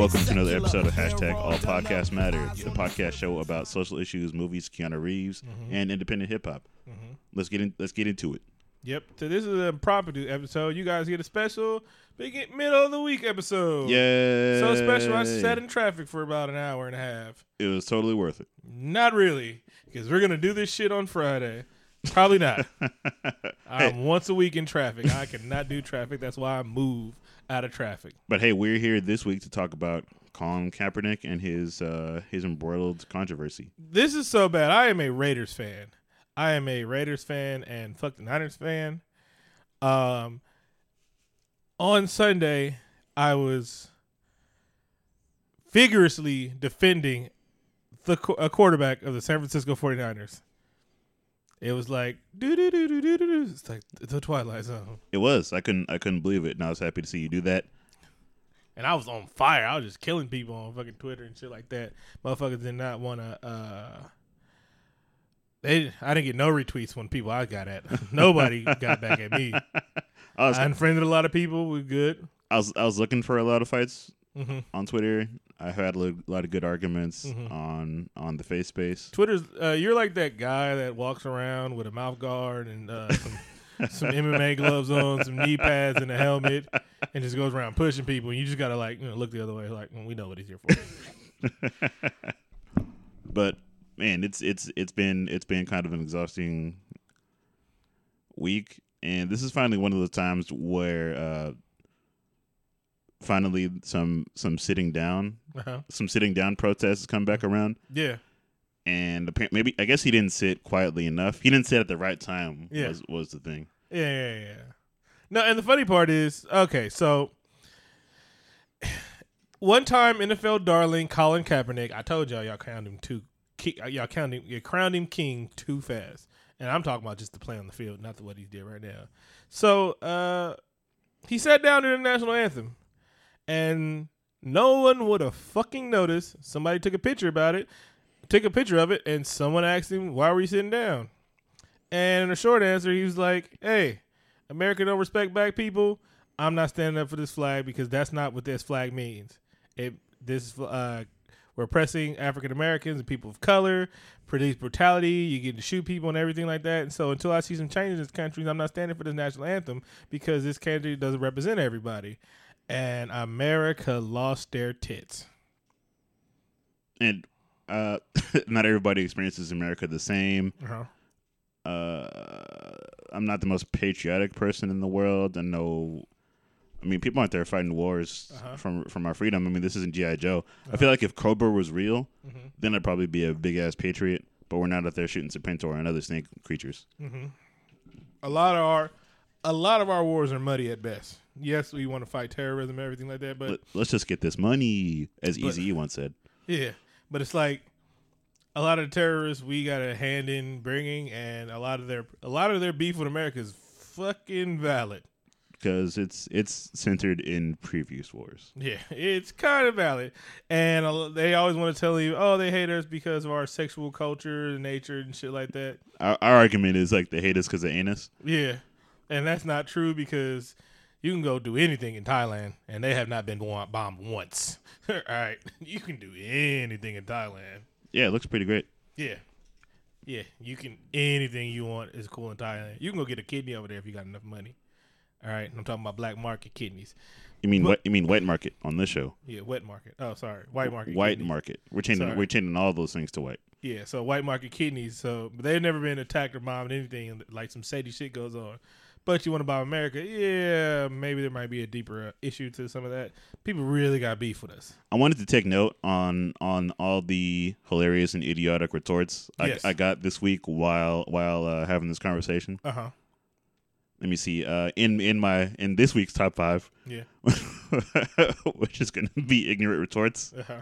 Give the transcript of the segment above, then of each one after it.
Welcome to another episode of hashtag All done Podcasts. Matter, the podcast show about social issues, movies, Keanu Reeves, mm-hmm. and independent hip hop. Mm-hmm. Let's get in. Let's get into it. Yep. So this is a property episode. You guys get a special big middle of the week episode. Yeah, So special. I sat in traffic for about an hour and a half. It was totally worth it. Not really, because we're gonna do this shit on Friday. Probably not. I'm once a week in traffic. I cannot do traffic. That's why I move out of traffic. But hey, we're here this week to talk about Colin Kaepernick and his uh, his embroiled controversy. This is so bad. I am a Raiders fan. I am a Raiders fan and fuck the Niners fan. Um, on Sunday, I was vigorously defending the a quarterback of the San Francisco 49ers. It was like do do do do do do. It's like the Twilight Zone, It was. I couldn't. I couldn't believe it, and I was happy to see you do that. and I was on fire. I was just killing people on fucking Twitter and shit like that. Motherfuckers did not want to. uh They, I didn't get no retweets when people I got at. Nobody got back at me. I was. I unfriended a lot of people. We good. I was. I was looking for a lot of fights hmm on Twitter. I had a lot of good arguments Mhm. on on the face space. Twitter's. Uh, you're like that guy that walks around with a mouth guard and uh, some, some MMA gloves on, some knee pads, and a helmet, and just goes around pushing people. And you just gotta like you know, look the other way, like "Mm, we know what he's here for. but man, it's it's it's been it's been kind of an exhausting week, and this is finally one of the times where uh, finally some some sitting down Uh-huh. some sitting down protests come back around, Yeah, and apparently maybe I guess he didn't sit quietly enough. He didn't sit at the right time. Yeah. was was the thing. yeah, yeah, yeah. No, and the funny part is, okay, so one time NFL darling Colin Kaepernick, I told y'all y'all crowned him too, y'all crowned him, you crowned him king too fast, and I'm talking about just the play on the field, not the what he did right now. So, uh, he sat down during the national anthem, and no one would have fucking noticed. Somebody took a picture about it, took a picture of it, and someone asked him, "Why were you sitting down?" And in the short answer, he was like, "Hey, America don't respect black people. I'm not standing up for this flag because that's not what this flag means. It this uh, we're oppressing African Americans and people of color, police brutality. You get to shoot people and everything like that. And so until I see some change in this country, I'm not standing for this national anthem because this country doesn't represent everybody. And America lost their tits. And uh, not everybody experiences America the same. Uh-huh. uh, I'm not the most patriotic person in the world. I know. I mean, people out there fighting wars Uh-huh. from from our freedom. I mean, this isn't GI Joe. I feel like if Cobra was real, Mm-hmm. then I'd probably be a big ass patriot. But we're not out there shooting Serpentor and other snake creatures. a lot of our a lot of our wars are muddy at best. Yes, we want to fight terrorism and everything like that, but Let, let's just get this money, as But- Easy once said. yeah, but it's like a lot of the terrorists we got a hand in bringing, and a lot of their a lot of their beef with America is fucking valid. Because it's it's centered in previous wars. Yeah, it's kind of valid, and they always want to tell you, oh, they hate us because of our sexual culture and nature and shit like that. Our, our argument is like they hate us because of anus. Yeah, and that's not true because you can go do anything in Thailand, and they have not been bombed once. All right, you can do anything in Thailand. Yeah, it looks pretty great. Yeah, yeah, you can anything you want is cool in Thailand. You can go get a kidney over there if you got enough money. All right, I'm talking about black market kidneys. You mean But-? You mean white market on this show? Yeah, wet market. Oh, sorry, white market. White kidneys. market. We're changing. Sorry. We're changing all those things to white. Yeah, so white market kidneys. So but they've never been attacked or bombed anything. Like some shady shit goes on. But you want to bomb America? Yeah, maybe there might be a deeper uh, issue to some of that. People really got beef with us. I wanted to take note on on all the hilarious and idiotic retorts I, Yes. I got this week while while uh, having this conversation. Uh huh. Let me see. Uh, in in my in this week's top five, Yeah. which is going to be ignorant retorts. Uh huh.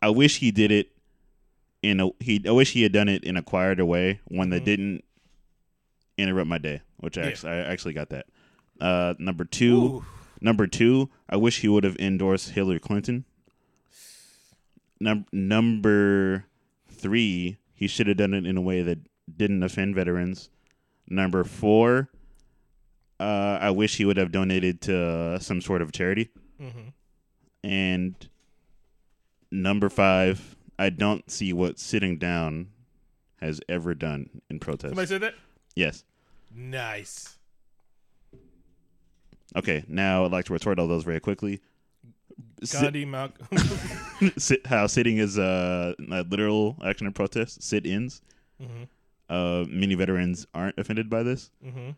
I wish he did it in a he. I wish he had done it in a quieter way, one that Mhm. didn't interrupt my day. Which I Yeah. actually I actually got that. Uh, number two. Ooh. Number two, I wish he would have endorsed Hillary Clinton. num- number three, he should have done it in a way that didn't offend veterans. Number four, uh, I wish he would have donated to uh, some sort of charity. Mm-hmm. And number five, I don't see what sitting down has ever done in protest. Somebody said that. yes. Nice. Okay. Now I'd like to retort all those very quickly. Sit- Gandhi, Malcolm. sit, how sitting is uh, a literal action of protest. Sit-ins. mm-hmm. Uh, many veterans aren't offended by this. Mm-hmm.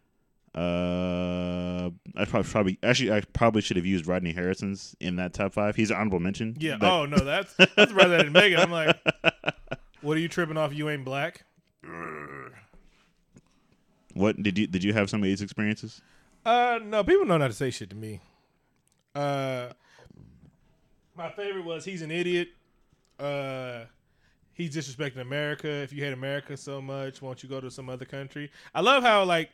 Uh, I probably, probably actually I probably should have used Rodney Harrison's in that top five. He's an honorable mention. Yeah. but- oh no, that's that's rather than Megan. I'm like, what are you tripping off? You ain't black. What did you did you have some of these experiences? Uh, no, people know not to say shit to me. Uh, my favorite was he's an idiot. Uh, he's disrespecting America. If you hate America so much, won't you go to some other country? I love how like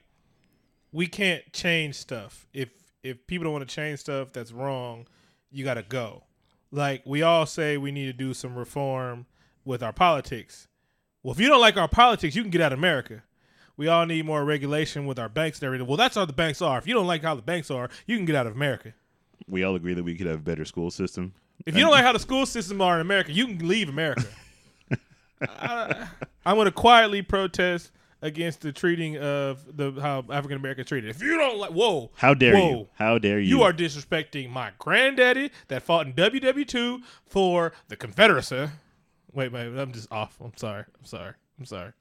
we can't change stuff. If if people don't want to change stuff that's wrong, you got to go. Like we all say we need to do some reform with our politics. Well, if you don't like our politics, you can get out of America. We all need more regulation with our banks and everything. Well, that's how the banks are. If you don't like how the banks are, you can get out of America. We all agree that we could have a better school system. If you don't like how the school system are in America, you can leave America. I, I'm going to quietly protest against the treating of the how African Americans treated. If you don't like, whoa, How dare whoa, you? How dare you? You are disrespecting my granddaddy that fought in WW2 for the Confederacy. Wait, wait, I'm just off. I'm sorry. I'm sorry. I'm sorry.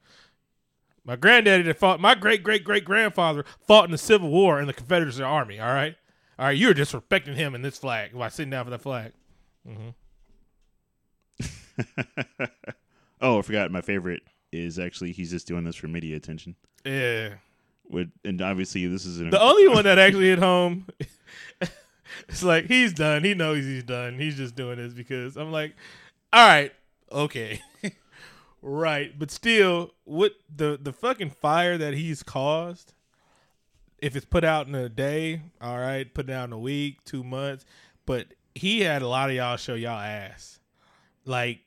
My granddaddy that fought, my great great great grandfather fought in the Civil War in the Confederacy Army. All right, all right. You're disrespecting him in this flag by sitting down for that flag. Mm-hmm. oh, I forgot. My favorite is actually he's just doing this for media attention. Yeah. With and obviously this is an The only one that actually hit home. it's like he's done. He knows he's done. He's just doing this because I'm like, all right, okay, right. But still, what the the fucking fire that he's caused. If it's put out in a day, all right, put out in a week, two months. But he had a lot of y'all show y'all ass. Like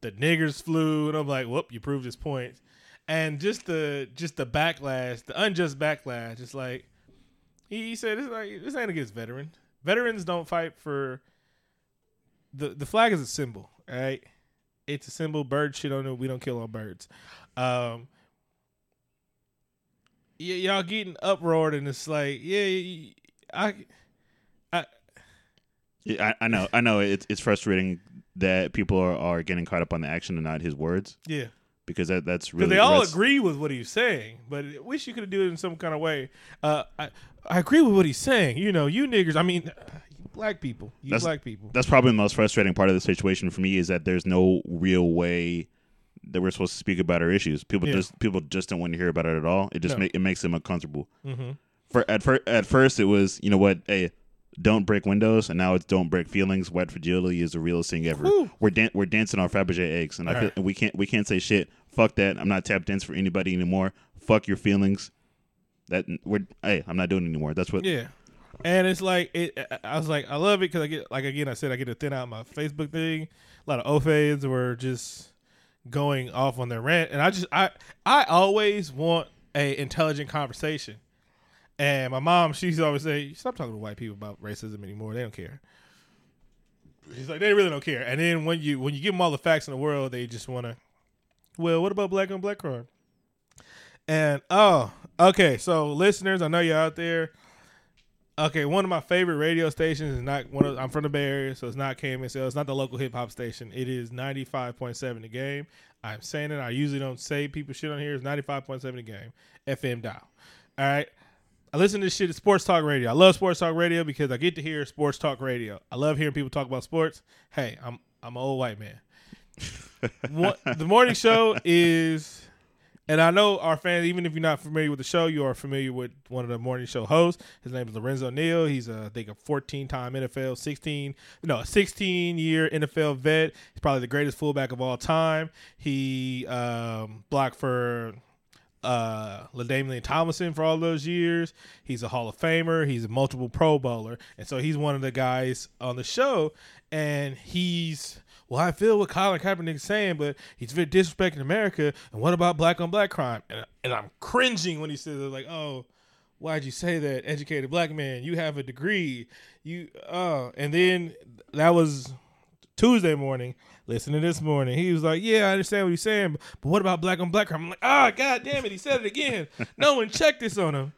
the niggers flew, and I'm like, whoop, you proved his point. And just the just the backlash, the unjust backlash, it's like he, he said, "It's like this ain't against veterans. Veterans don't fight for the the flag is a symbol, right? It's a symbol. Bird shit on it. We don't kill all birds. Um, y- y'all getting uproared, and it's like, yeah, I, I, Yeah, I, I know. I know. It's it's frustrating that people are, are getting caught up on the action and not his words yeah. because that that's really they all that's- agree with what he's saying, but I wish you could have do it in some kind of way. Uh, I I agree with what he's saying. You know, you niggers. I mean, black people. You That's- black people. That's probably the most frustrating part of the situation for me is that there's no real way that we're supposed to speak about our issues. People Yeah. just people just don't want to hear about it at all. It just No. make it makes them uncomfortable. Mm-hmm. For at first, at first it was you know what hey don't break windows and now it's don't break feelings. White fragility is the realest thing ever. Whew. We're dan- we're dancing on Fabergé eggs and I feel Alright. and we can't we can't say shit. Fuck that. I'm not tap dance for anybody anymore. Fuck your feelings. That we're hey I'm not doing it anymore. That's what Yeah. And it's like it. I- was like, I love it because I get like again. I said I get to thin out my Facebook thing. A lot of OFADs were just going off on their rant, and I just I I always want a intelligent conversation. And my mom, she's always say, "Stop talking to white people about racism anymore. They don't care." She's like, "They really don't care." And then when you when you give them all the facts in the world, they just want to. Well, what about black on black crime? And oh, okay. So listeners, I know you're out there. Okay, one of my favorite radio stations is not one of I'm from the Bay Area, so it's not KMEL. It's not the local hip hop station. It is 95.7 the game. I'm saying it. I usually don't say people shit on here. It's 95.7 the game. FM dial. All right. I listen to this shit at Sports Talk Radio. I love Sports Talk Radio because I get to hear Sports Talk Radio. I love hearing people talk about sports. Hey, I'm I'm an old white man. What, the morning show is and I know our fans, even if you're not familiar with the show, you are familiar with one of the morning show hosts. His name is Lorenzo Neal. He's a, I think a 14 time NFL, 16, no, 16 year NFL vet. He's probably the greatest fullback of all time. He um, blocked for uh LaDainian Tomlinson for all those years. He's a Hall of Famer. He's a multiple Pro Bowler, and so he's one of the guys on the show. And he's well, I feel what Colin Kaepernick is saying, but he's very disrespecting America. And what about black on black crime? And, and I'm cringing when he says it, like, oh, why'd you say that? Educated black man, you have a degree. You, uh, and then that was Tuesday morning. Listening this morning, he was like, "Yeah, I understand what he's saying, but what about black on black crime?" I'm like, "Ah, god damn it, he said it again. no one checked this on him."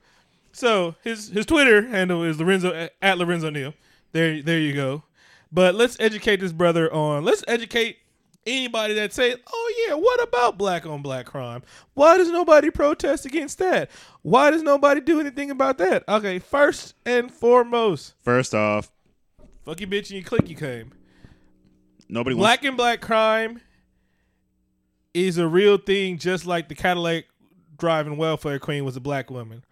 So his his Twitter handle is Lorenzo at Lorenzo Neal. There, there you go. But let's educate this brother on. Let's educate anybody that say, "Oh yeah, what about black on black crime? Why does nobody protest against that? Why does nobody do anything about that?" Okay, first and foremost, First off, fuck you, bitch, and you click you came. nobody wants Black and black crime is a real thing, just like the Cadillac driving welfare queen was a black woman.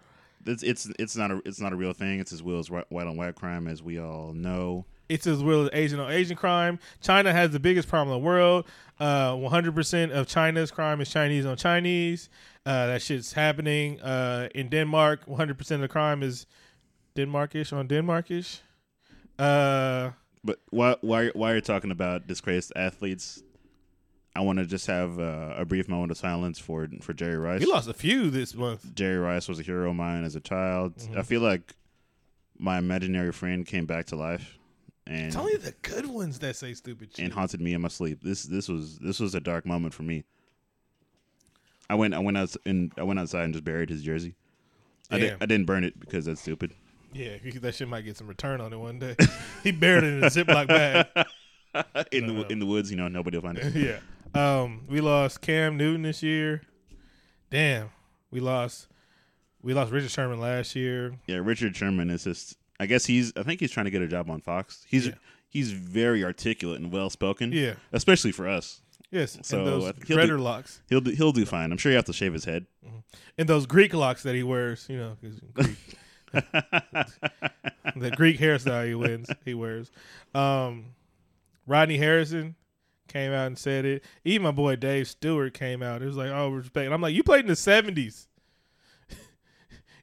it's it's it's not a it's not a real thing. It's as well as white on white crime, as we all know. It's as well as Asian on Asian crime. China has the biggest problem in the world. Uh, 100% of China's crime is Chinese on Chinese. Uh, that shit's happening. Uh, in Denmark, 100% of the crime is Denmarkish on Denmarkish. Uh, But why why why you're talking about disgraced athletes? I want to just have uh, a brief moment of silence for for Jerry Rice. He lost a few this month. Jerry Rice was a hero of mine as a child. Mm-hmm. I feel like my imaginary friend came back to life and It's only the good ones that say stupid shit. and haunted me in my sleep. This this was this was a dark moment for me. I went I went out and I went outside and just buried his jersey. I didn't I didn't burn it because that's stupid. Yeah, that shit might get some return on it one day. he buried it in a Ziploc bag. in No, the no. in the woods, you know, nobody will find it. yeah. Um, we lost Cam Newton this year. Damn, we lost. We lost Richard Sherman last year. Yeah, Richard Sherman is just. I guess he's. I think he's trying to get a job on Fox. He's Yeah. he's very articulate and well spoken. Yeah. especially for us. Yes, So, and those he'll do- dreadlocks He'll do, he'll do fine. I'm sure you have to shave his head. and those Greek locks that he wears. You know, Greek, the Greek hairstyle he wins. He wears. Um, Rodney Harrison came out and said it. Even my boy Dave Stewart came out. It was like, oh, respect. And I'm like, you played in the '70s.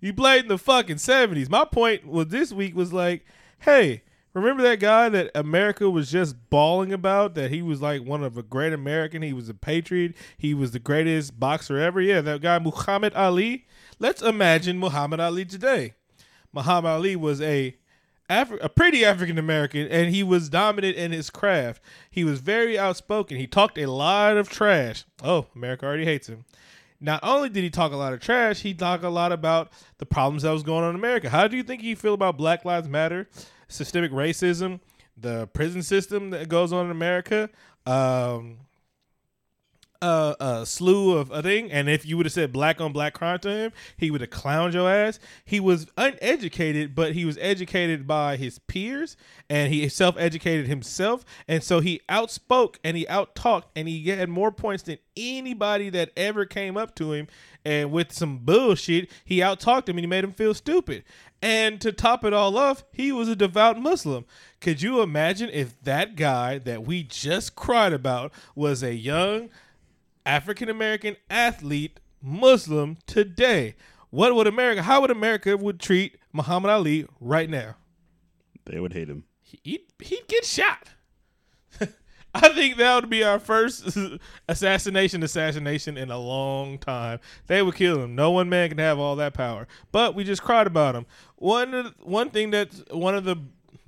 You played in the fucking '70s. My point was this week was like, hey. Remember that guy that America was just bawling about? That he was like one of a great American. He was a patriot. He was the greatest boxer ever. Yeah, that guy Muhammad Ali. Let's imagine Muhammad Ali today. Muhammad Ali was a Afri- a pretty African American, and he was dominant in his craft. He was very outspoken. He talked a lot of trash. Oh, America already hates him. Not only did he talk a lot of trash, he talked a lot about the problems that was going on in America. How do you think he feel about Black Lives Matter, systemic racism, the prison system that goes on in America? Um, a, slew of a thing, and if you would have said black on black crime to him, he would have clowned your ass. He was uneducated, but he was educated by his peers, and he self educated himself, and so he outspoke and he outtalked, and he had more points than anybody that ever came up to him. And with some bullshit, he outtalked him and he made him feel stupid. And to top it all off, he was a devout Muslim. Could you imagine if that guy that we just cried about was a young African American athlete, Muslim today. What would America? How would America would treat Muhammad Ali right now? They would hate him. He'd he'd get shot. I think that would be our first assassination assassination in a long time. They would kill him. No one man can have all that power. But we just cried about him. One one thing that one of the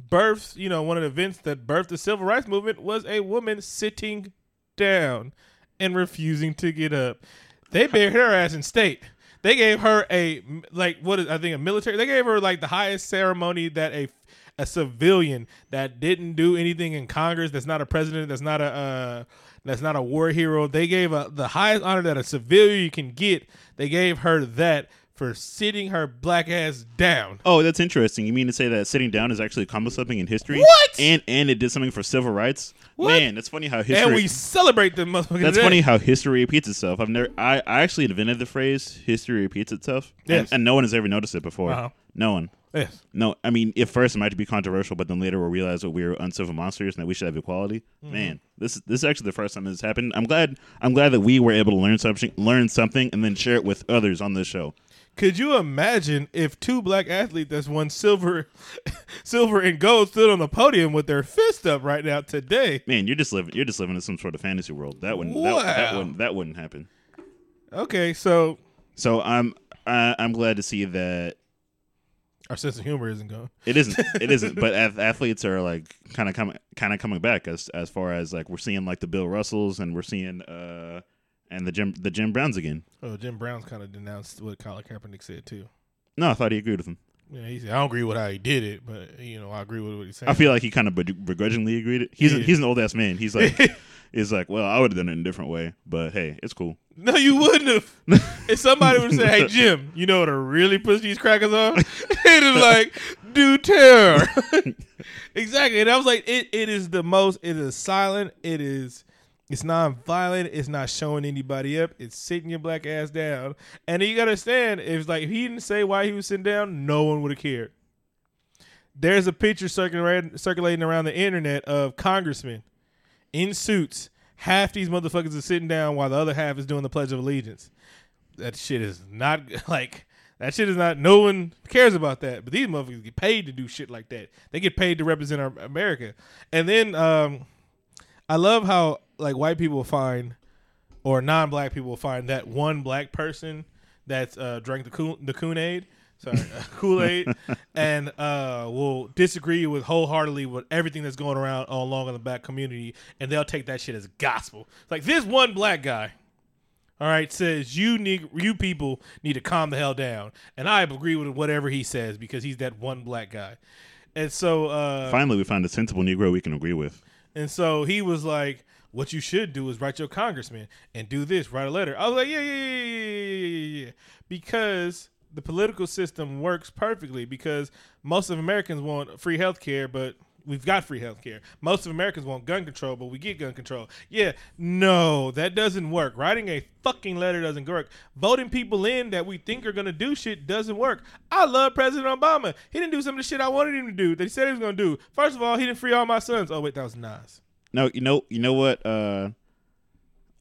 births, you know, one of the events that birthed the civil rights movement was a woman sitting down and refusing to get up. They buried her ass in state. They gave her a like what is I think a military. They gave her like the highest ceremony that a a civilian that didn't do anything in Congress. That's not a president. That's not a uh, that's not a war hero. They gave a, the highest honor that a civilian can get. They gave her that for sitting her black ass down. Oh, that's interesting. You mean to say that sitting down is actually accomplished something in history? What? And and it did something for civil rights? What? Man, that's funny how history. and we celebrate the motherfucker. that's today. funny how history repeats itself. I've never. I, I actually invented the phrase "history repeats itself," Yes. and, and no one has ever noticed it before. Uh-huh. No one. Yes. No, I mean, at first it might be controversial, but then later we'll realize that we're uncivil monsters and that we should have equality. Mm-hmm. Man, this is this is actually the first time this happened. I'm glad. I'm glad that we were able to learn something, learn something, and then share it with others on this show. Could you imagine if two black athletes that's won silver, silver and gold stood on the podium with their fist up right now today? Man, you're just living. You're just living in some sort of fantasy world. That wouldn't. That, that wouldn't. That wouldn't happen. Okay, so So I'm. I, I'm glad to see that our sense of humor isn't gone. it isn't. It isn't. But ath- athletes are like kind of coming. Kind of coming back as as far as like we're seeing like the Bill Russells and we're seeing uh and the Jim the Jim Browns again. Oh, Jim Brown's kind of denounced what Colin Kaepernick said too. No, I thought he agreed with him. Yeah, he said I don't agree with how he did it, but you know I agree with what he's saying. I feel like he kind of begrudgingly agreed. It. He's Yeah. he's an old ass man. He's like he's like, well, I would have done it in a different way, but hey, it's cool. no, you wouldn't have. if somebody would say, "Hey Jim, you know what to really push these crackers off?" it is like do terror. exactly, and I was like, it, it is the most. It is silent. It is. It's non-violent. It's not showing anybody up. It's sitting your black ass down. And you gotta understand, if like if he didn't say why he was sitting down, no one would have cared. There's a picture circulating circulating around the internet of congressmen in suits. Half these motherfuckers are sitting down while the other half is doing the Pledge of Allegiance. That shit is not like that shit is not. No one cares about that. But these motherfuckers get paid to do shit like that. They get paid to represent our America. And then um, I love how like white people find or non-black people find that one black person that's uh, drank the Kool- the Kool-Aid, sorry, uh, Kool-Aid, and uh, will disagree with wholeheartedly with everything that's going around all along in the black community, and they'll take that shit as gospel. Like this one black guy, all right, says you need you people need to calm the hell down, and I agree with whatever he says because he's that one black guy, and so uh, Finally, we find a sensible Negro we can agree with. And so he was like, "What you should do is write your congressman and do this. Write a letter." I was like, "Yeah, yeah, yeah, yeah, yeah, yeah, yeah," because the political system works perfectly. Because most of Americans want free health care, but we've got free health care. Most of Americans want gun control, but we get gun control. Yeah, no, that doesn't work. Writing a fucking letter doesn't work. Voting people in that we think are gonna do shit doesn't work. I love President Obama. He didn't do some of the shit I wanted him to do. That he said he was gonna do. First of all, he didn't free all my sons. Oh wait, that was Nas. No, you know, you know what? Uh,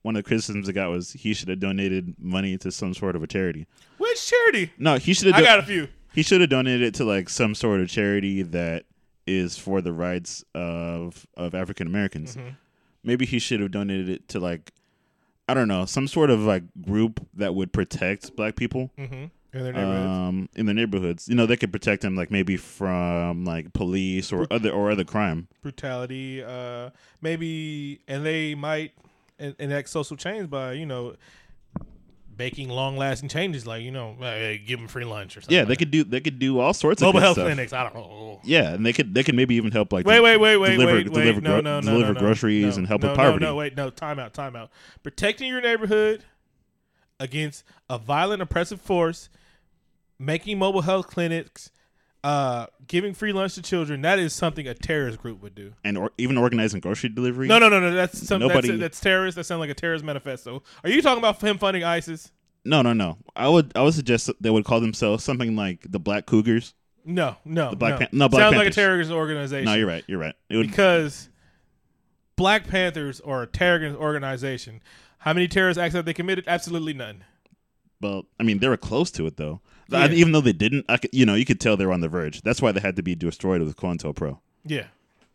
one of the criticisms I got was he should have donated money to some sort of a charity. Which charity? No, he should have. I got a few. he should have donated it to like some sort of charity that is for the rights of of African Americans. Mm-hmm. Maybe he should have donated it to like I don't know some sort of like group that would protect black people Mm-hmm. In their neighborhoods. um, in the neighborhoods. You know, they could protect them like maybe from like police or other or other crime. Brutality. Uh, maybe, and they might enact social change by you know making long lasting changes, like you know, uh, give them free lunch or something. Yeah, they that. could do they could do all sorts of mobile health stuff. clinics. I don't know. Yeah, and they could they could maybe even help like Wait, wait, wait, wait, deliver wait, wait. deliver, no, gro- no, no, deliver no, groceries no, and help no, with poverty. No, no, wait, no. Time out, time out. Protecting your neighborhood against a violent, oppressive force, making mobile health clinics, uh, giving free lunch to children. That is something a terrorist group would do. and or, even organizing grocery delivery. No, no, no, no. That's something Nobody- that's, that's terrorist. That sounds like a terrorist manifesto. Are you talking about him funding ISIS? no, no, no. I would I would suggest that they would call themselves something like the Black Cougars. No, no. The Black no. Pan- no, Black sounds like a terrorist organization. No, you're right. You're right. Would because Black Panthers are a terrorist organization. How many terrorist acts have they committed? Absolutely none. well, I mean, they were close to it though. Yeah. Even though they didn't, I could, you know, you could tell they were on the verge. That's why they had to be destroyed with COINTELPRO. Yeah.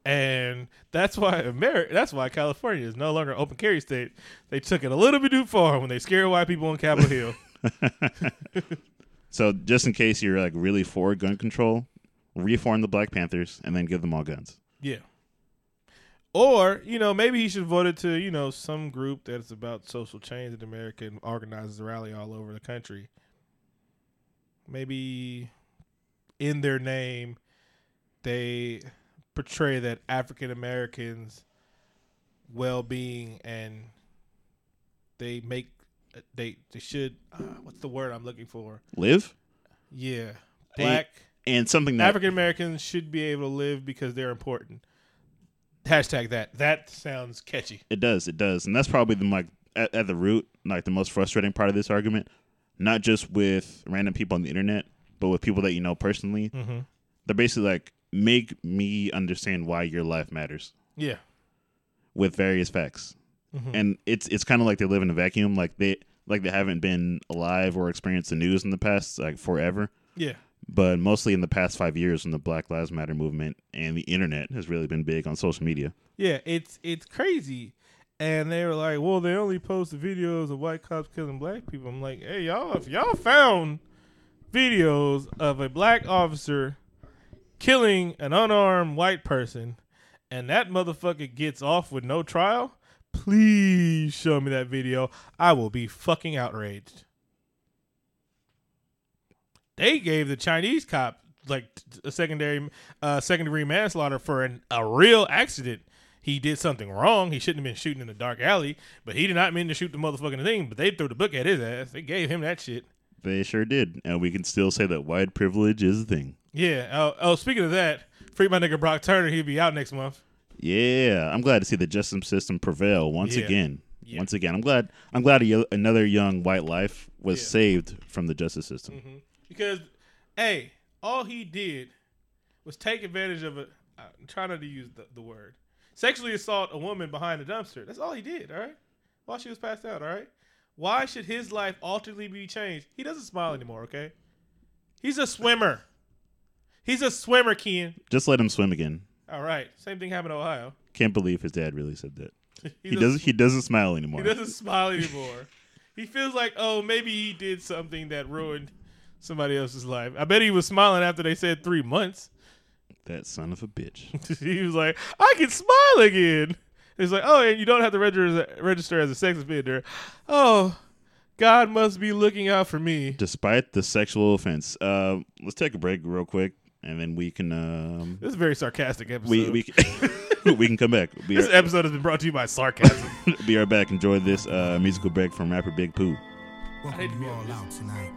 And that's why America, that's why California is no longer open carry state. They took it a little bit too far when they scared white people on Capitol Hill. So just in case you're like really for gun control, reform the Black Panthers and then give them all guns. Yeah. Or, you know, maybe he should vote it to, you know, some group that's about social change in America and organizes a rally all over the country. Maybe in their name, they portray that African Americans' well being and they make, they, they should, uh, what's the word I'm looking for? Live Yeah. Black. and something that African Americans should be able to live because they're important. Hashtag that. That sounds catchy. It does, it does, and that's probably the like at, at the root, like the most frustrating part of this argument. Not just with random people on the internet, but with people that you know personally. Mm-hmm. They're basically like, make me understand why your life matters Yeah. with various facts, Mhm. and it's it's kind of like they live in a vacuum. Like they like they haven't been alive or experienced the news in the past like forever. Yeah. But mostly in the past five years, when the Black Lives Matter movement and the internet has really been big on social media. Yeah, it's it's crazy. And they were like, "Well, they only post videos of white cops killing black people." I'm like, "Hey, y'all, if y'all found videos of a black officer killing an unarmed white person, and that motherfucker gets off with no trial, please show me that video. I will be fucking outraged." They gave the Chinese cop like a secondary uh, secondary manslaughter for an, a real accident. He did something wrong. He shouldn't have been shooting in a dark alley, but he did not mean to shoot the motherfucking thing. But they threw the book at his ass. They gave him that shit. They sure did, and we can still say that white privilege is a thing. Yeah. Oh, oh speaking of that, free my nigga Brock Turner. He'll be out next month. Yeah, I'm glad to see the justice system prevail once Yeah. again. Yeah. Once again, I'm glad. I'm glad a, another young white life was Yeah. saved from the justice system. Mm-hmm. Because, hey, all he did was take advantage of a. I'm trying not to use the, the word. Sexually assault a woman behind a dumpster. That's all he did, all right? While she was passed out, all right? Why should his life ultimately be changed? He doesn't smile anymore, okay? He's a swimmer. He's a swimmer, Ken. Just let him swim again. All right. Same thing happened in Ohio. Can't believe his dad really said that. He's He doesn't. He doesn't smile anymore. He doesn't smile anymore. he feels like, oh, maybe he did something that ruined somebody else's life. I bet he was smiling after they said three months. That son of a bitch. he was like, I can smile again. He's like, oh, and you don't have to register as a, register as a sex offender. Oh, God must be looking out for me. Despite the sexual offense, uh, let's take a break real quick, and then we can um, This is a very sarcastic episode. we we can, we can come back. Be this right, episode has been brought to you by sarcasm. be right back. Enjoy this uh, musical break from rapper Big Pooh. Welcome hate to be you all out tonight.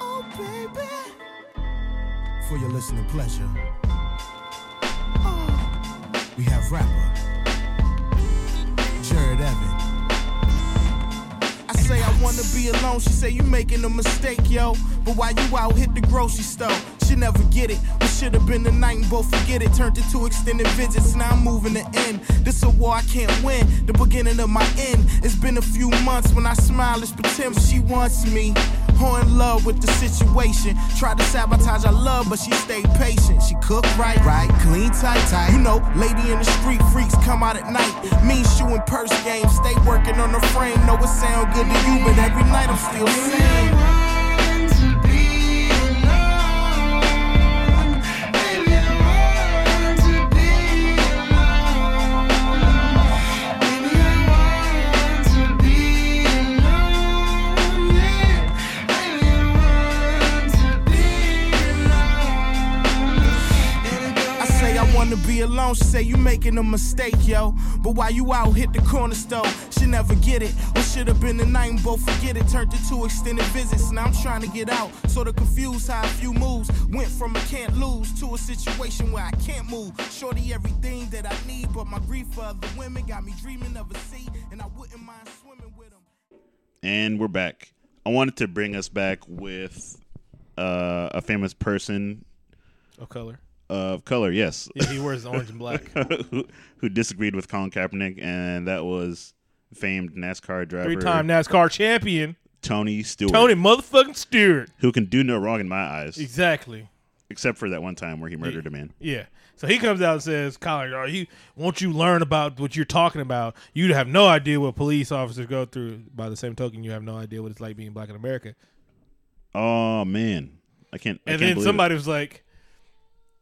Oh, baby. For your listening pleasure. Oh. We have rapper Jared Evan. I say I wanna be alone. She say you making a mistake, yo. But while you out, hit the grocery store. She never get it. We should have been the night and both forget it. Turned into extended visits. Now I'm moving to end. This a war I can't win. The beginning of my end. It's been a few months when I smile. It's pretend she wants me. Or in love with the situation. Tried to sabotage our love, but she stayed patient. She cook right, right, clean, tight, tight. You know, lady in the street freaks come out at night. Mean shoe and purse game. Stay working on the frame. Know it sound good to you, but every night I'm still saying. Say I wanna be alone. She say you making a mistake, yo. But while you out, hit the corner store. She never get it. What should have been the night and both forget it. Turned into extended visits. Now I'm trying to get out. Sort of confused how a few moves went from a can't lose to a situation where I can't move. Shorty everything that I need, but my grief for other women got me dreaming of a sea, and I wouldn't mind swimming with them. And we're back. I wanted to bring us back with uh, a famous person of color. Of color, yes, Yeah, he wears orange and black. who, who disagreed with Colin Kaepernick, and that was famed NASCAR driver Three-time NASCAR champion Tony Stewart, Tony motherfucking Stewart. who can do no wrong in my eyes, Exactly. except for that one time where he murdered a man. Yeah. So he comes out and says, Colin, are you won't you learn about what you're talking about? You have no idea what police officers go through. By the same token, you have no idea what it's like being black in America. Oh man, I can't. I And can't then believe somebody was like,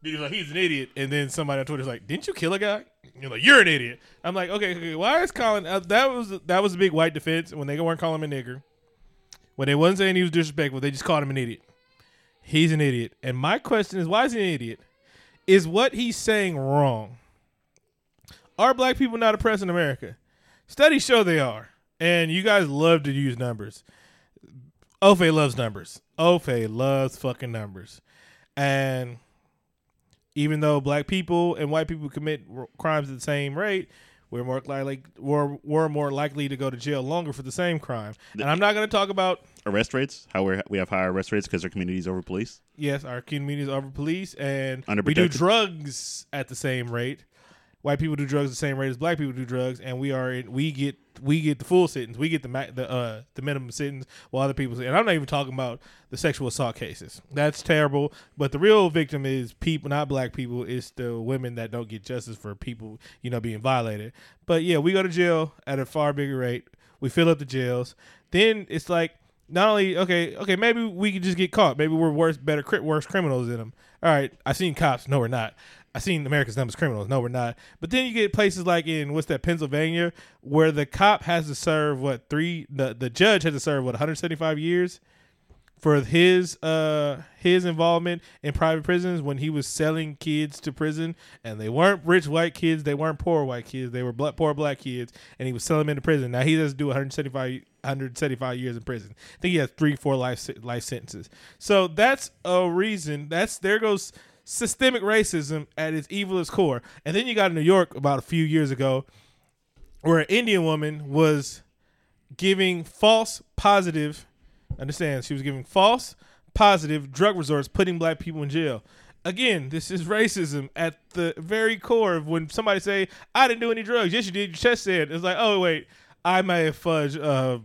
he like, he's an idiot. And then somebody on Twitter's like, didn't you kill a guy? You're like, you're an idiot. I'm like, okay, okay why is Colin? Uh, that was that was a big white defense when they weren't calling him a nigger. When they wasn't saying he was disrespectful, they just called him an idiot. He's an idiot. And my question is, why is he an idiot? Is what he's saying wrong? Are black people not oppressed in America? Studies show they are. And you guys love to use numbers. Ofe loves numbers. Ofe loves fucking numbers. And even though black people and white people commit r- crimes at the same rate, we're more likely we're, we're more likely to go to jail longer for the same crime. And I'm not going to talk about arrest rates. How we we have higher arrest rates because our communities over police. yes, our communities over police and we do drugs at the same rate. White people do drugs the same rate as black people do drugs, and we are in, we get we get the full sentence, we get the ma- the uh the minimum sentence, while other people. And I'm not even talking about the sexual assault cases. That's terrible. But the real victim is people, not black people. It's the women that don't get justice for people, you know, being violated. But yeah, we go to jail at a far bigger rate. We fill up the jails. Then it's like not only okay, okay, maybe we could just get caught. Maybe we're worse, better, worse criminals than them. All right, I seen cops. No, we're not. I seen America's dumbest criminals. No, we're not. But then you get places like in what's that Pennsylvania, where the cop has to serve what three? The the judge has to serve what 175 years for his uh his involvement in private prisons when he was selling kids to prison. And they weren't rich white kids. They weren't poor white kids. They were black, poor black kids. And he was selling them into prison. Now he does do 175 175 years in prison. I think he has three four life life sentences. So that's a reason. That's there goes systemic racism at its evilest core and then you got in new york about a few years ago where an indian woman was giving false positive Understand? She was giving false positive drug resorts, putting black people in jail. Again, this is racism at the very core of when somebody say, "I didn't do any drugs." Yes, you did. Your chest said. It's like, oh wait, I may have fudged uh,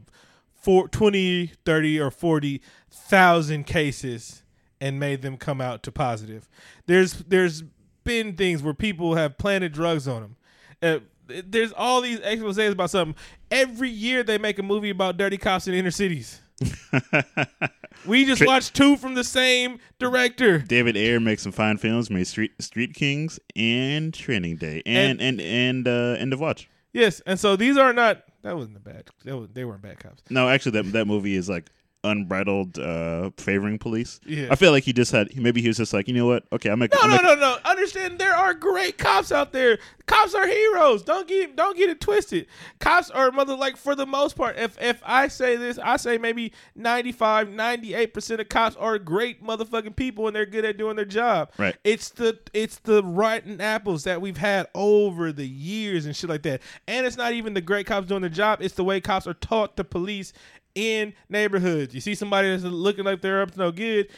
for 20, 30, or forty thousand cases and made them come out to positive. There's there's been things where people have planted drugs on them. Uh, there's all these exposés about something. Every year they make a movie about dirty cops in inner cities. we just watched two from the same director. David Ayer makes some fine films, made Street Street Kings and Training Day, and and and, uh, End of Watch. Yes, and so these are not. That wasn't a bad. That was, they weren't bad cops. No, actually, that that movie is like unbridled uh favoring police. Yeah. I feel like he just had maybe he was just like, you know what? Okay, I'm gonna No, I'm no, no, no. Understand there are great cops out there. Cops are heroes. Don't get don't get it twisted. Cops are mother like for the most part. If if I say this, I say maybe 95, 98% of cops are great motherfucking people and they're good at doing their job. Right. It's the it's the rotten apples that we've had over the years and shit like that. And it's not even the great cops doing their job. It's the way cops are taught to police in neighborhoods. You see somebody that's looking like they're up to no good,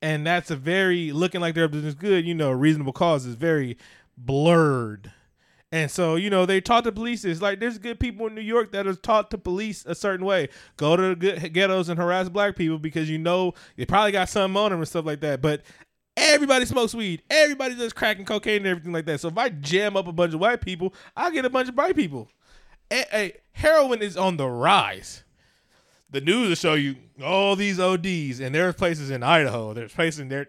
and that's a very looking like they're up to this good. You know, reasonable cause is very blurred. And so, you know, they taught the police this. Like, there's good people in New York that are taught to police a certain way. Go to the ghettos and harass black people because you know they probably got something on them and stuff like that. But everybody smokes weed. Everybody does crack and cocaine and everything like that. So if I jam up a bunch of white people, I'll get a bunch of white people. Eh, eh, heroin is on the rise the news will show you all these ODs, and there are places in Idaho, there's places in there.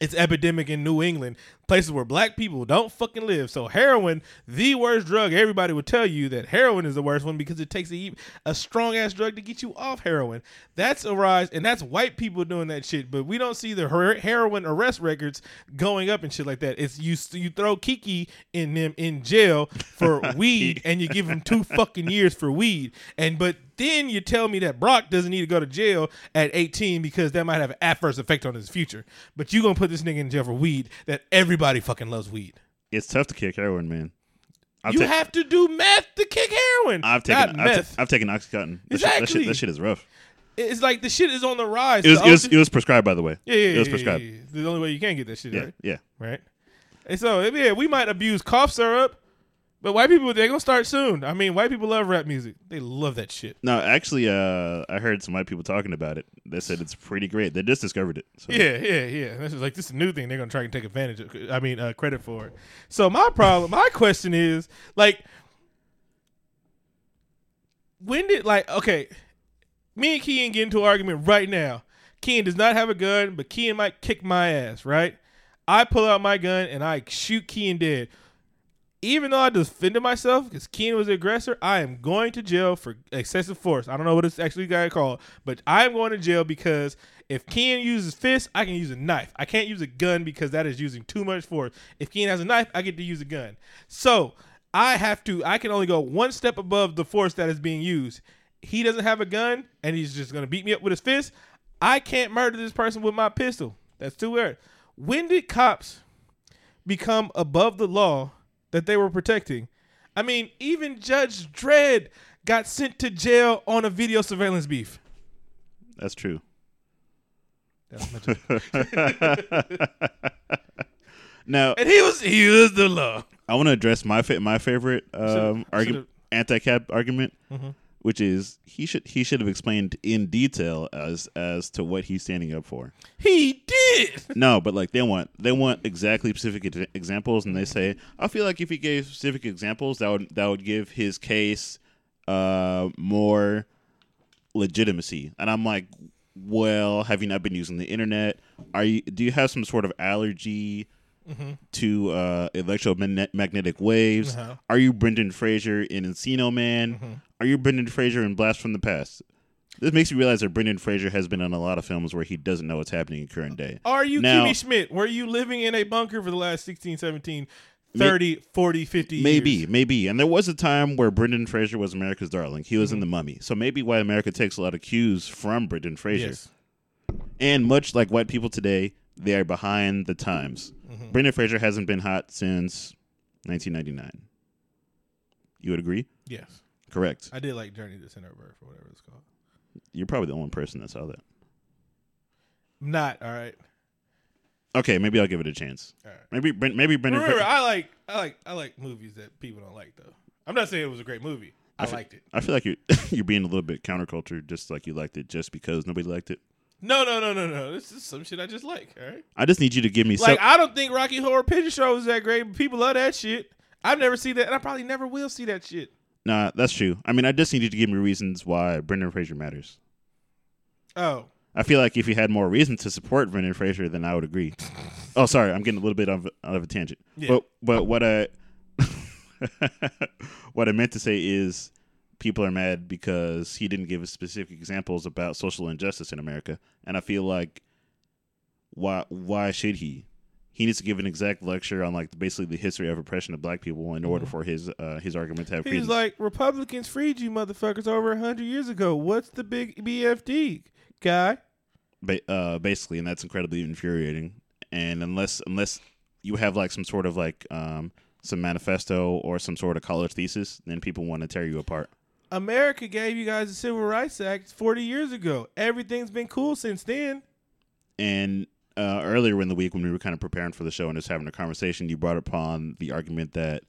It's epidemic in New England, places where black people don't fucking live. So heroin, the worst drug. Everybody would tell you that heroin is the worst one because it takes a, a strong ass drug to get you off heroin. That's a rise, and that's white people doing that shit. But we don't see the her- heroin arrest records going up and shit like that. It's you you throw Kiki in them in jail for weed, and you give him two fucking years for weed. And but then you tell me that Brock doesn't need to go to jail at 18 because that might have an adverse effect on his future. But you gonna put this nigga in jail for weed that everybody fucking loves weed. It's tough to kick heroin, man. I've you ta- have to do meth to kick heroin. I've taken I've, ta- meth. I've taken oxycontin. That, shit, that, Exactly. shit, that shit is rough. it's like the shit is on the rise. It was, it was it was prescribed, by the way. yeah, yeah, it was yeah, prescribed. yeah, yeah. The only way you can get that shit, Yeah, right? yeah. Right. And so yeah, we might abuse cough syrup, but white people they're gonna start soon. I mean, white people love rap music. They love that shit. No, actually, uh, I heard some white people talking about it. They said it's pretty great. They just discovered it. So. Yeah, yeah, yeah. This is like this is a new thing. They're gonna try and take advantage of. I mean, uh, credit for it. So my problem, my question is like, when did like okay, me and Kean get into an argument right now. Kean does not have a gun, but Kean might kick my ass. Right? I pull out my gun and I shoot Kean dead. Even though I defended myself because Keen was the aggressor, I am going to jail for excessive force. I don't know what it's actually got called, but I'm going to jail because if Keen uses fists, I can use a knife. I can't use a gun because that is using too much force. If Keen has a knife, I get to use a gun. So I have to. I can only go one step above the force that is being used. He doesn't have a gun, and he's just going to beat me up with his fist. I can't murder this person with my pistol. That's too weird. When did cops become above the law that they were protecting? I mean, even Judge Dredd got sent to jail on a video surveillance beef. That's true. That's my now, and he was he was the law. I want to address my fa- my favorite um, argument, anti-cap argument, Mhm. Which is he should he should have explained in detail as as to what he's standing up for. He did. No, but like they want they want exactly specific ex- examples, and they say I feel like if he gave specific examples, that would that would give his case uh, more legitimacy. And I'm like, well, have you not been using the internet? Are you do you have some sort of allergy? To uh, electromagnetic waves. Uh-huh. Are you Brendan Fraser in Encino Man? Mm-hmm. Are you Brendan Fraser in Blast from the Past? This makes me realize that Brendan Fraser has been in a lot of films where he doesn't know what's happening in current day. Are you Now- Kimmy Schmidt? Were you living in a bunker for the last 16, 17, 30, 40, 50 Maybe, years? maybe. And there was a time where Brendan Fraser was America's darling. He Mm-hmm. was in The Mummy. So maybe why America takes a lot of cues from Brendan Fraser. Yes. And much like white people today, they are behind the times. Mm-hmm. Brendan Fraser hasn't been hot since 1999. You would agree? Yes. Correct. I did like Journey to Center of Earth or whatever it's called. You're probably the only person that saw that. Not all right. Okay, maybe I'll give it a chance. All right. Maybe maybe Brendan Remember, Fraser. I like I like I like movies that people don't like though. I'm not saying it was a great movie. I, fe- liked it. I feel like you're you're being a little bit counterculture, just like you liked it just because nobody liked it. No, no, no, no, no. This is some shit I just like. All right. I just need you to give me Like some. I don't think Rocky Horror Picture Show is that great, but people love that shit. I've never seen that, and I probably never will see that shit. Nah, that's true. I mean, I just need you to give me reasons why Brendan Fraser matters. Oh, I feel like if you had more reason to support Brendan Fraser, then I would agree. oh, sorry, I'm getting a little bit of, out of a tangent. Yeah. But but what I what I meant to say is people are mad because he didn't give specific examples about social injustice in America, and I feel like why why should he? He needs to give an exact lecture on like basically the history of oppression of black people in order for his uh, his argument to have he's credence. like Republicans freed you motherfuckers over a hundred years ago. What's the big BFD guy? ba- uh, basically, and that's incredibly infuriating. And unless unless you have like some sort of like um, some manifesto or some sort of college thesis, then people want to tear you apart. America gave you guys the Civil Rights Act 40 years ago. Everything's been cool since then. And uh, earlier in the week, when we were kind of preparing for the show and just having a conversation, you brought upon the argument that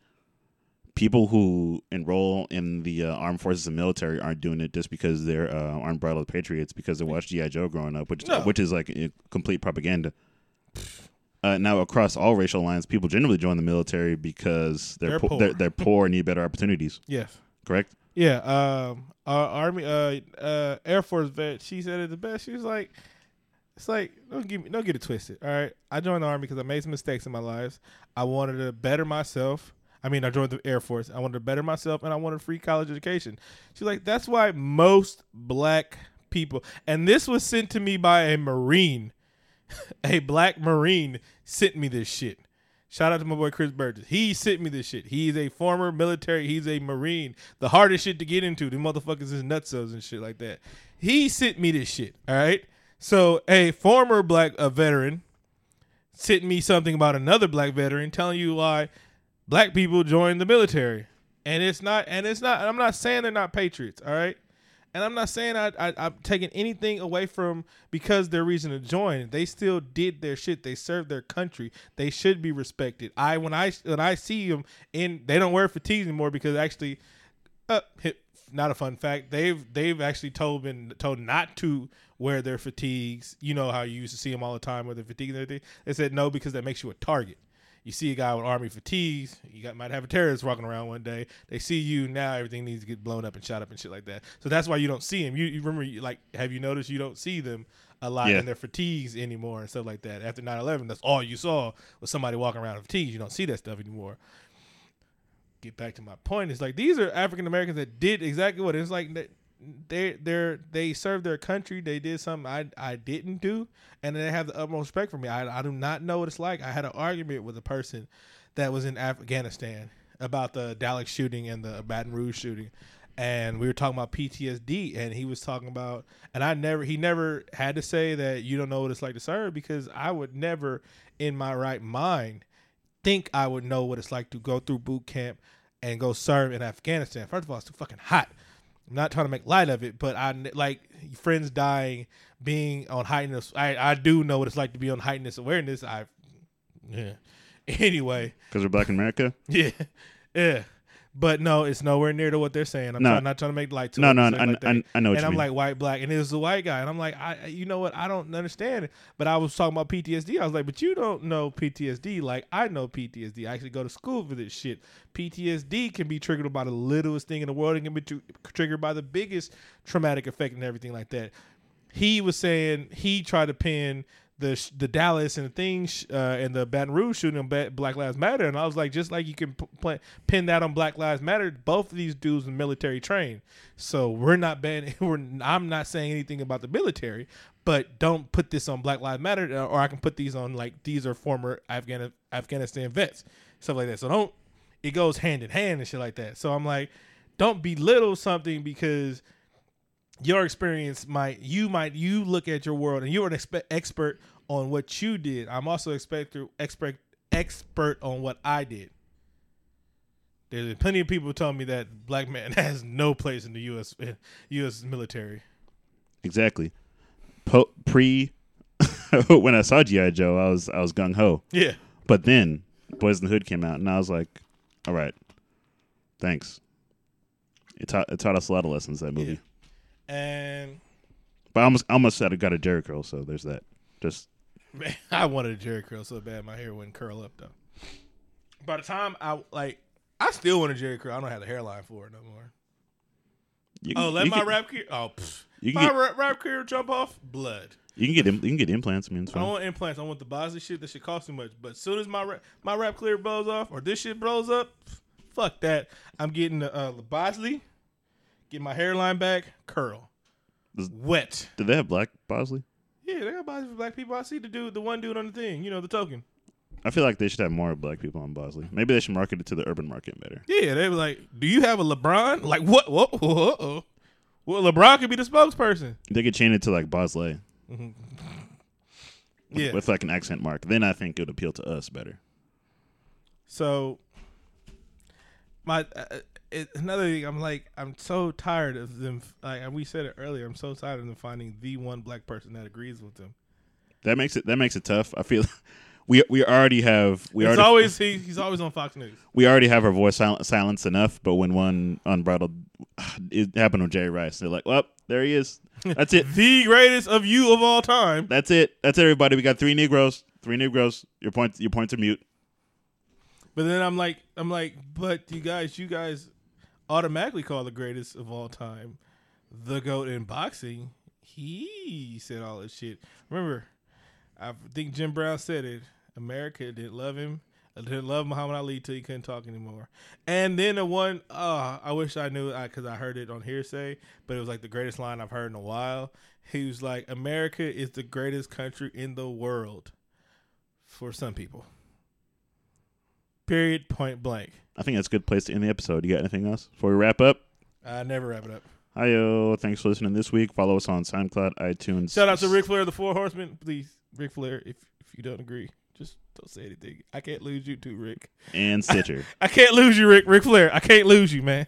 people who enroll in the uh, armed forces and military aren't doing it just because they're uh, unbridled patriots because they watched GI Joe growing up, which No. which is like complete propaganda. Uh, now, across all racial lines, people generally join the military because they're They're po- poor. They're, they're poor and need better opportunities. Yes. Correct? Yeah, um, our army, uh, uh, Air Force vet, she said it the best. She was like, "It's like don't get me, don't get it twisted. All right, I joined the army because I made some mistakes in my lives. I wanted to better myself. I mean, I joined the Air Force. I wanted to better myself, and I wanted free college education. She's like, that's why most black people, and this was sent to me by a Marine, a black Marine sent me this shit. Shout out to my boy Chris Burgess. He sent me this shit. He's a former military. He's a Marine. The hardest shit to get into. The motherfuckers is nutsos and shit like that. He sent me this shit. All right. So a former black a veteran sent me something about another black veteran telling you why black people join the military. And it's not. And it's not. I'm not saying they're not patriots. All right. And I'm not saying I, I I'm taking anything away from because their reason to join. They still did their shit. They served their country. They should be respected. I when I when I see them in they don't wear fatigues anymore because actually, uh, not a fun fact. They've they've actually told been told not to wear their fatigues. You know how you used to see them all the time with their fatigues and everything. They said no because that makes you a target. You see a guy with army fatigues, you got might have a terrorist walking around one day. They see you now, everything needs to get blown up and shot up and shit like that. So that's why you don't see them. You, you remember, you, like, have you noticed you don't see them a lot Yeah. in their fatigues anymore and stuff like that? After 9-11, that's all you saw was somebody walking around in fatigues. You don't see that stuff anymore. Get back to my point. It's like these are African Americans that did exactly what it's like. They they they're, served their country. They did something I I didn't do, and they have the utmost respect for me. I I do not know what it's like. I had an argument with a person that was in Afghanistan about the Dallas shooting and the Baton Rouge shooting, and we were talking about PTSD, and he was talking about, and I never he never had to say that you don't know what it's like to serve because I would never, in my right mind, think I would know what it's like to go through boot camp and go serve in Afghanistan. First of all, it's too fucking hot. I'm not trying to make light of it, but I like friends dying, being on heightened. I I do know what it's like to be on heightened awareness. I, yeah, Anyway, Because we're black in America. yeah, yeah. But no, it's nowhere near to what they're saying. I'm No. trying, not trying to make light to No, it, no, it's I, like. I, I know and I'm mean. like white, black, and it was a white guy, and I'm like, I, you know what? I don't understand it. But I was talking about PTSD. I was like, but you don't know PTSD like I know PTSD. I actually go to school for this shit. PTSD can be triggered by the littlest thing in the world. It can be tr- triggered by the biggest traumatic effect and everything like that. He was saying he tried to pin the the Dallas and the things uh, and the Baton Rouge shooting on Black Lives Matter, and I was like, just like you can p- pin that on Black Lives Matter, both of these dudes are military trained, so we're not bad. We're I'm not saying anything about the military, but don't put this on Black Lives Matter, uh, or I can put these on like these are former Afghan Afghanistan vets, stuff like that. So don't it goes hand in hand and shit like that. So I'm like, don't belittle something because your experience might you might you look at your world and you're an expe- expert on what you did. I'm also expect expert expert on what I did. There's plenty of people telling me that black man has no place in the U.S. U.S. military. exactly. Po- pre, when I saw GI Joe, I was I was gung ho. Yeah, But then Boyz n the Hood came out, and I was like, all right, thanks. It taught it taught us a lot of lessons that movie. And But I almost I almost said I got a Jheri curl, so there's that. Just Man, I wanted a Jheri curl so bad my hair wouldn't curl up though. By the time I like, I still want a Jheri curl. I don't have the hairline for it no more. you Oh, let my can, rap career. Oh, pff. You can my get rap, career jump off. Blood. you can get you can get implants. I mean, it's I don't want implants. I want the Bosley shit. That shit cost too much. But as soon as my rap, my rap clear blows off or this shit blows up, pff, fuck that. I'm getting the uh, the Bosley. Get my hairline back. Curl. Does- Wet. Did they have black Bosley? Yeah, they got Bosley for black people. I see the dude, the one dude on the thing. You know, the token. I feel like they should have more black people on Bosley. Maybe they should market it to the urban market better. Yeah, they were like, "Do you have a LeBron?" Like, what? Whoa, whoa, whoa. Well, LeBron could be the spokesperson. They could change it to like Bosley Yeah. with like an accent mark. Then I think it would appeal to us better. So, my uh, it, another thing, I'm like, I'm so tired of them. Like we said it earlier, I'm so tired of them finding the one black person that agrees with them. That makes it that makes it tough. I feel we we already have we it's already always he, he's always on Fox News. we already have our voice sil- silenced enough. But when one unbridled, it happened with Jerry Rice. They're like, well, there he is. That's it. The greatest of you of all time. That's it. That's everybody. We got three Negroes. Three Negroes. Your point. Your points are mute. But then I'm like, I'm like, but you guys, you guys automatically called the greatest of all time the goat in boxing. He said all this shit. Remember, I think Jim Brown said it. America didn't love him. I didn't love Muhammad Ali till he couldn't talk anymore. And then the one, oh, I wish I knew because I heard it on hearsay, but it was like the greatest line I've heard in a while. He was like, America is the greatest country in the world for some people. Period. Point blank. I think that's a good place to end the episode. You got anything else before we wrap up? I never wrap it up. Hi yo, thanks for listening this week. Follow us on SoundCloud, iTunes. Shout out to Ric Flair, the Four Horsemen. Please, Ric Flair, if if you don't agree, just don't say anything. I can't lose you too, Ric. and Stitcher. I can't lose you, Rick. Ric Flair. I can't lose you, man.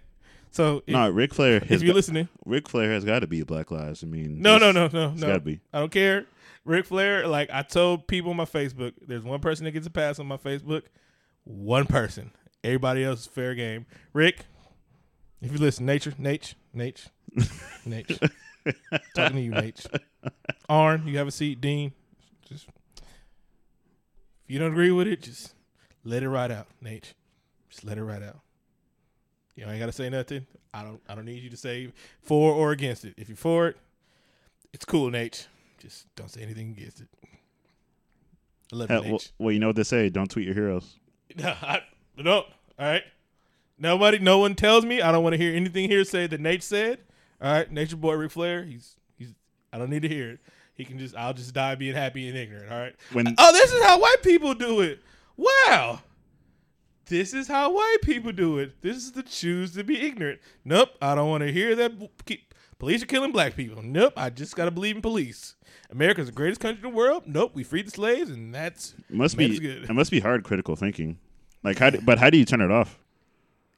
So if, no, Ric Flair if you're got, listening, Ric Flair has got to be Black Lives. I mean, no, no, no, no, no. got to be. I don't care. Ric Flair, like I told people on my Facebook, there's one person that gets a pass on my Facebook. One person. Everybody else is fair game. Ric, if you listen, nature, Nate, Nate, Nate. Talking to you, Nate. Arn, you have a seat. Dean, just if you don't agree with it, just let it ride out, Nate. Just let it ride out. You ain't gotta say nothing. I don't. I don't need you to say for or against it. If you're for it, it's cool, Nate. Just don't say anything against it. I love you, Hell, well, well, you know what they say: don't tweet your heroes. No, I, no. All right. Nobody, no one tells me. I don't want to hear anything here say that Nate said. All right, Nature Boy Ric Flair. He's he's. I don't need to hear it. He can just. I'll just die being happy and ignorant. All right. When uh, Oh, this is how white people do it. Wow. This is how white people do it. This is the choose to be ignorant. Nope, I don't want to hear that. Keep, police are killing black people. Nope, I just gotta believe in police. America's the greatest country in the world. Nope, we freed the slaves, and that's it must man, be good. it must be hard critical thinking. Like how? Do, but how do you turn it off?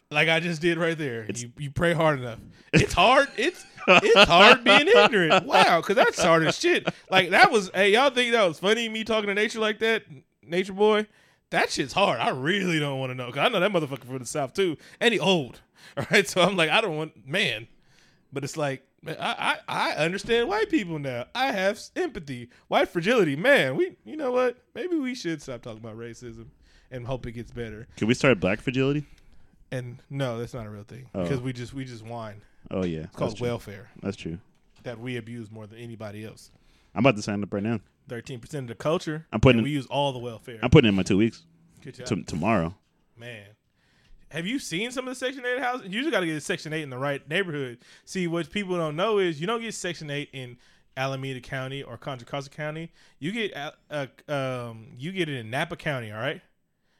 like I just did right there. You you pray hard enough. It's hard. It's it's hard being ignorant. Wow, because that's hard as shit. Like that was. Hey, y'all think that was funny? Me talking to nature like that, nature boy. that shit's hard. I really don't want to know. Cause I know that motherfucker from the south too, and he old. All right, so I'm like, I don't want man, but it's like I, I I understand white people now. I have empathy. White fragility, man. We you know what? Maybe we should stop talking about racism and hope it gets better. Can we start black fragility? And no, that's not a real thing Oh. because we just we just whine. Oh yeah, It's called that's welfare That's true. that we abuse more than anybody else. I'm about to sign up right now. Thirteen percent of the culture. I'm putting in- we use all the welfare. I'm putting in my two weeks Good job. T- tomorrow. Man, have you seen some of the Section Eight houses? You just got to get a Section Eight in the right neighborhood. See, what people don't know is you don't get Section Eight in Alameda County or Contra Costa County. You get uh, uh, um, you get it in Napa County. All right,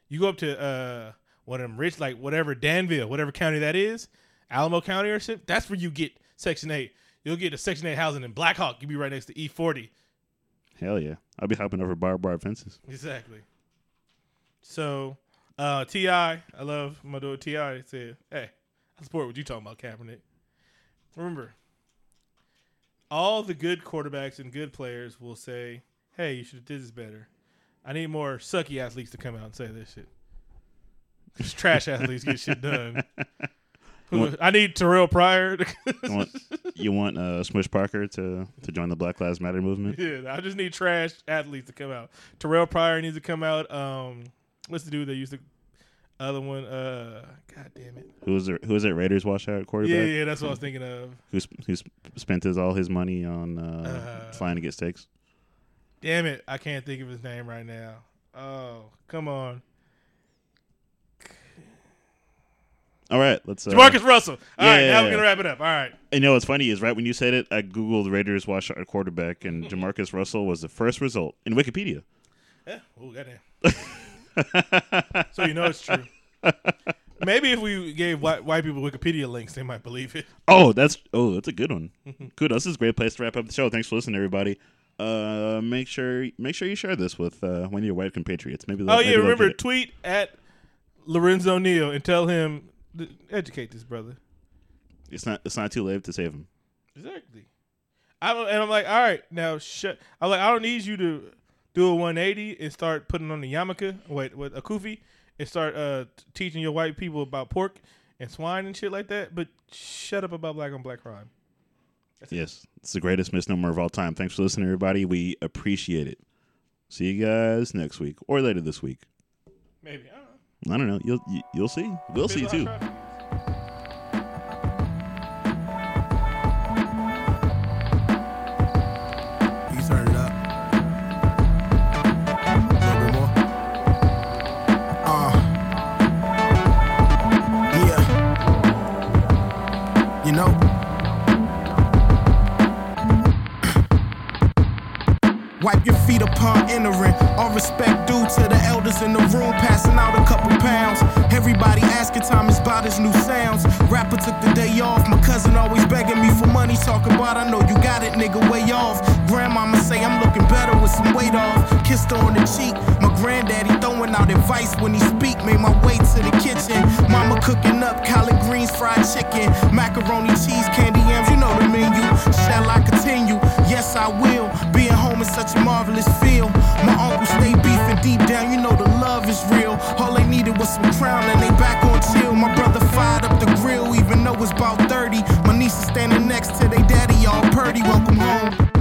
you go up to uh, one of them rich, like whatever Danville, whatever county that is, Alamo County or shit. That's where you get Section Eight. You'll get a Section Eight housing in Blackhawk. You'll be right next to E forty. Hell yeah, I'll be hopping over barbed wire fences. Exactly. So, uh, Ti, I love my dude Ti. Said, "Hey, I support what you talking about, Kaepernick. Remember, all the good quarterbacks and good players will say, "Hey, you should have did this better." I need more sucky athletes to come out and say this shit. Just trash athletes get shit done. Who- I need Terrelle Pryor. To, You want, you want uh, Smush Parker to to join the Black Lives Matter movement? yeah, I just need trash athletes to come out. Terrelle Pryor needs to come out. Um, what's the dude that used to? Other one, uh, god damn it. Who was it? Who was it? Raiders washout quarterback Yeah, yeah, that's what I was thinking of. who sp- who sp- spent his all his money on uh, Uh, flying to get steaks. Damn it, I can't think of his name right now. Oh, come on, All right, let's. Uh, Jamarcus Russell. All right, yeah, now yeah, we're gonna wrap it up. All right, You know what's funny is right when you said it, I googled Raiders washout quarterback, and Jamarcus Russell was the first result in Wikipedia. yeah. Oh, goddamn. so you know it's true. Maybe if we gave white white people Wikipedia links, they might believe it. Oh, that's oh, that's a good one. Kudos. This is a great place to wrap up the show. Thanks for listening, everybody. Uh, make sure make sure you share this with uh, one of your white compatriots. Maybe. Oh yeah, remember tweet at Lorenzo Neal and tell him educate this brother. it's not it's not too late to save him. Exactly. I and I'm like, all right, now shut. I'm like, I don't need you to do a 180 and start putting on the yarmulke, wait, with a kufi, and start uh, teaching your white people about pork and swine and shit like that. But shut up about black on black crime. Yes, it's the greatest misnomer of all time. Thanks for listening, everybody. We appreciate it. See you guys next week or later this week. Maybe I don't know. I don't know. You'll you, you'll see. We'll see too. Upon entering. All respect due to the elders in the room, passing out a couple pounds. Everybody asking Thomas about his new sounds. Rapper took the day off. My cousin always begging me for money, talking about I know you got it, nigga, way off. Grandmama say I'm looking better with some weight off. Kissed her on the cheek. My granddaddy throwing out advice when he speak. Made my way to the kitchen. Mama cooking up collard greens, fried chicken, macaroni, cheese, candy yams know the menu. Shall I continue? Yes, I will. Being home is such a marvelous feel. My uncle stay beefing deep down, you know the love is real. All they needed was some crown and they back on chill. My brother fired up the grill, even though it's about 30. My niece is standing next to they daddy, all purty. Welcome home.